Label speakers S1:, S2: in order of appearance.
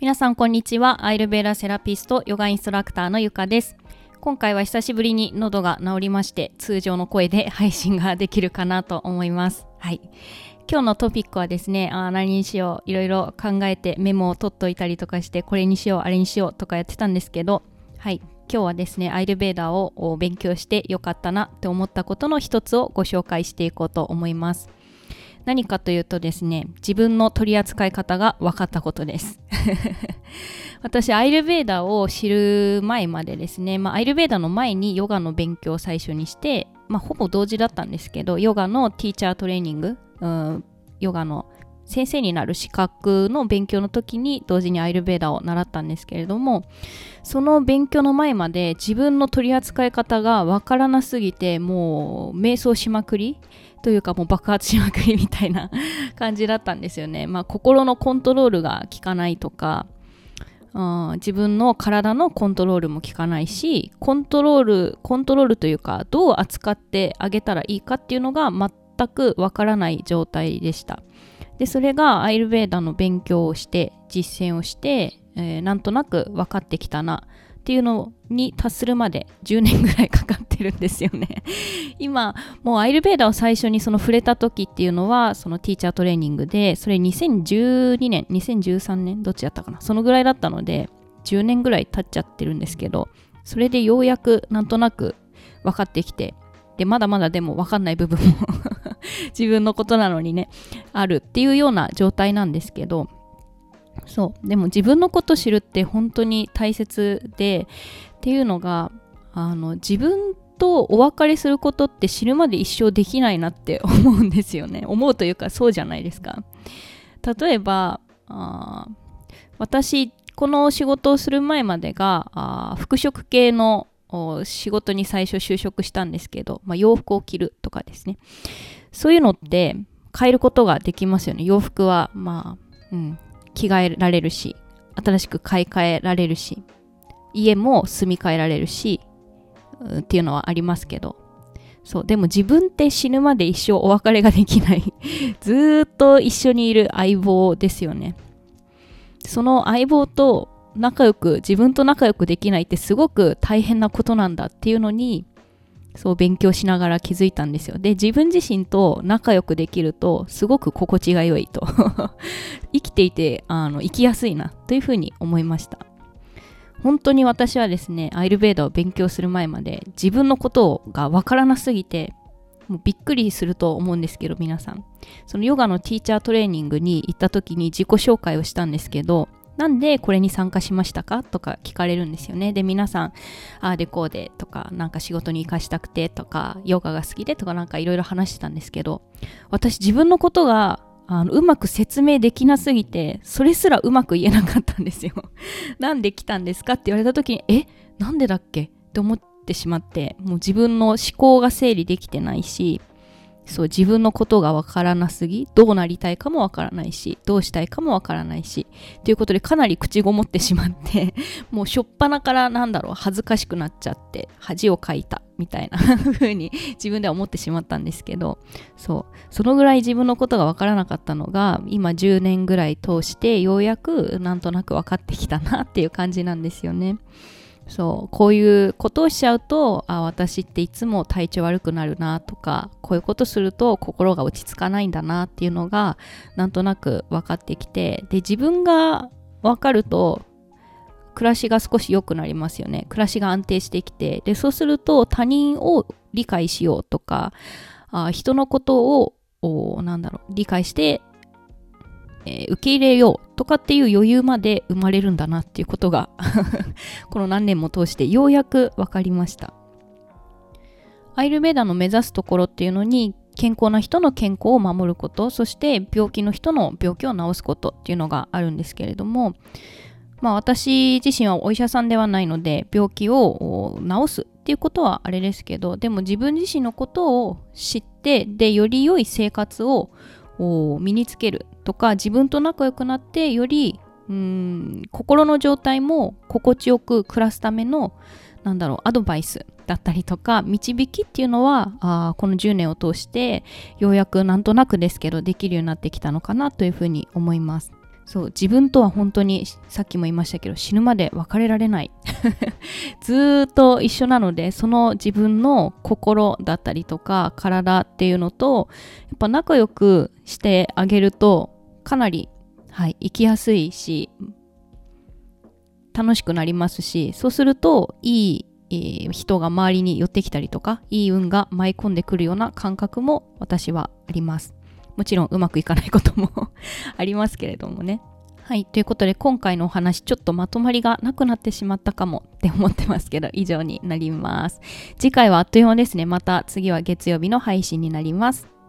S1: 皆さんこんにちは。アイルベーラセラピストヨガインストラクターのゆかです。今回は久しぶりに喉が治りまして通常の声で 配信ができるかなと思います。はい。今日のトピックはですねあ何にしよういろいろ考えてメモを取っといたりとかしてこれにしようあれにしようとかやってたんですけどはい。今日はですねアイルベーダーを勉強してよかったなって思ったことの一つをご紹介していこうと思います。何かというとですね自分の取り扱い方が分かったことです。私アイルベーダを知る前までですね、まあ、アイルベーダの前にヨガの勉強を最初にして、まあ、ほぼ同時だったんですけどヨガのティーチャートレーニング、うん、ヨガの先生になる資格の勉強の時に同時にアイルベーダを習ったんですけれどもその勉強の前まで自分の取り扱い方がわからなすぎてもう瞑想しまくりというかもう爆発しまくりみたいな感じだったんですよね。まあ心のコントロールが効かないとか、うん、自分の体のコントロールも効かないしコントロールコントロールというかどう扱ってあげたらいいかっていうのが全くわからない状態でしたでそれがアイルベーダの勉強をして実践をして、えー、なんとなく分かってきたなっていうのに達するまで10年ぐらいかかってるんですよね。今もうアイルベーダを最初にその触れた時っていうのはそのティーチャートレーニングでそれ2012年2013年どっちだったかな。そのぐらいだったので10年ぐらい経っちゃってるんですけどそれでようやくなんとなく分かってきてでまだまだでも分かんない部分も 自分のことなのにねあるっていうような状態なんですけどそう。でも自分のこと知るって本当に大切でっていうのがあの自分とお別れすることって知るまで一生できないなって 思うんですよね。思うというかそうじゃないですか。例えばあ私この仕事をする前までが服飾系の仕事に最初就職したんですけど、まあ、洋服を着るとかですね。そういうのって変えることができますよね。洋服はまあ、うん、着替えられるし新しく買い替えられるし家も住み替えられるし、うん、っていうのはありますけど。そうでも自分って死ぬまで一生お別れができない。ずっと一緒にいる相棒ですよね。その相棒と仲良く自分と仲良くできないってすごく大変なことなんだっていうのにそう勉強しながら気づいたんですよ。で、自分自身と仲良くできると、すごく心地が良いと。生きていて、あの、生きやすいな、というふうに思いました。本当に私はですね、アイルベーダを勉強する前まで、自分のことがわからなすぎて、もうびっくりすると思うんですけど、皆さん。そのヨガのティーチャートレーニングに行った時に自己紹介をしたんですけど、なんでこれに参加しましたか？とか聞かれるんですよね。で、皆さん、ああでこうでとか、なんか仕事に生かしたくてとか、ヨガが好きでとかなんかいろいろ話してたんですけど、私自分のことがあのうまく説明できなすぎて、それすらうまく言えなかったんですよ。なんで来たんですかって言われた時に、え？なんでだっけ？って思ってしまって、もう自分の思考が整理できてないし、そう自分のことがわからなすぎどうなりたいかもわからないしどうしたいかもわからないしということでかなり口ごもってしまって もうしょっぱなからなんだろう恥ずかしくなっちゃって恥をかいたみたいな 風に自分では思ってしまったんですけどそうそのぐらい自分のことがわからなかったのが今10年ぐらい通してようやくなんとなく分かってきたなっていう感じなんですよね。そうこういうことをしちゃうとあ私っていつも体調悪くなるなとかこういうことすると心が落ち着かないんだなっていうのがなんとなく分かってきてで自分が分かると暮らしが少し良くなりますよね。暮らしが安定してきて。でそうすると他人を理解しようとかあ人のことをなんだろう理解してえー、受け入れようとかっていう余裕まで生まれるんだなっていうことが この何年も通してようやく分かりました。アイルベーダの目指すところっていうのに健康な人の健康を守ることそして病気の人の病気を治すことっていうのがあるんですけれどもまあ私自身はお医者さんではないので病気を治すっていうことはあれですけどでも自分自身のことを知ってでより良い生活をを身につけるとか自分と仲良くなってよりうん心の状態も心地よく暮らすためのなんだろうアドバイスだったりとか導きっていうのはあこの10年を通してようやくなんとなくですけどできるようになってきたのかなというふうに思います。そう自分とは本当にさっきも言いましたけど死ぬまで別れられない。ずっと一緒なのでその自分の心だったりとか体っていうのとやっぱ仲良くしてあげるとかなり、はい、生きやすいし楽しくなりますしそうするといい人が周りに寄ってきたりとかいい運が舞い込んでくるような感覚も私はあります。もちろんうまくいかないことも ありますけれどもね。はい。ということで、今回のお話、ちょっとまとまりがなくなってしまったかもって思ってますけど、以上になります。次回はあっという間ですね。また次は月曜日の配信になります。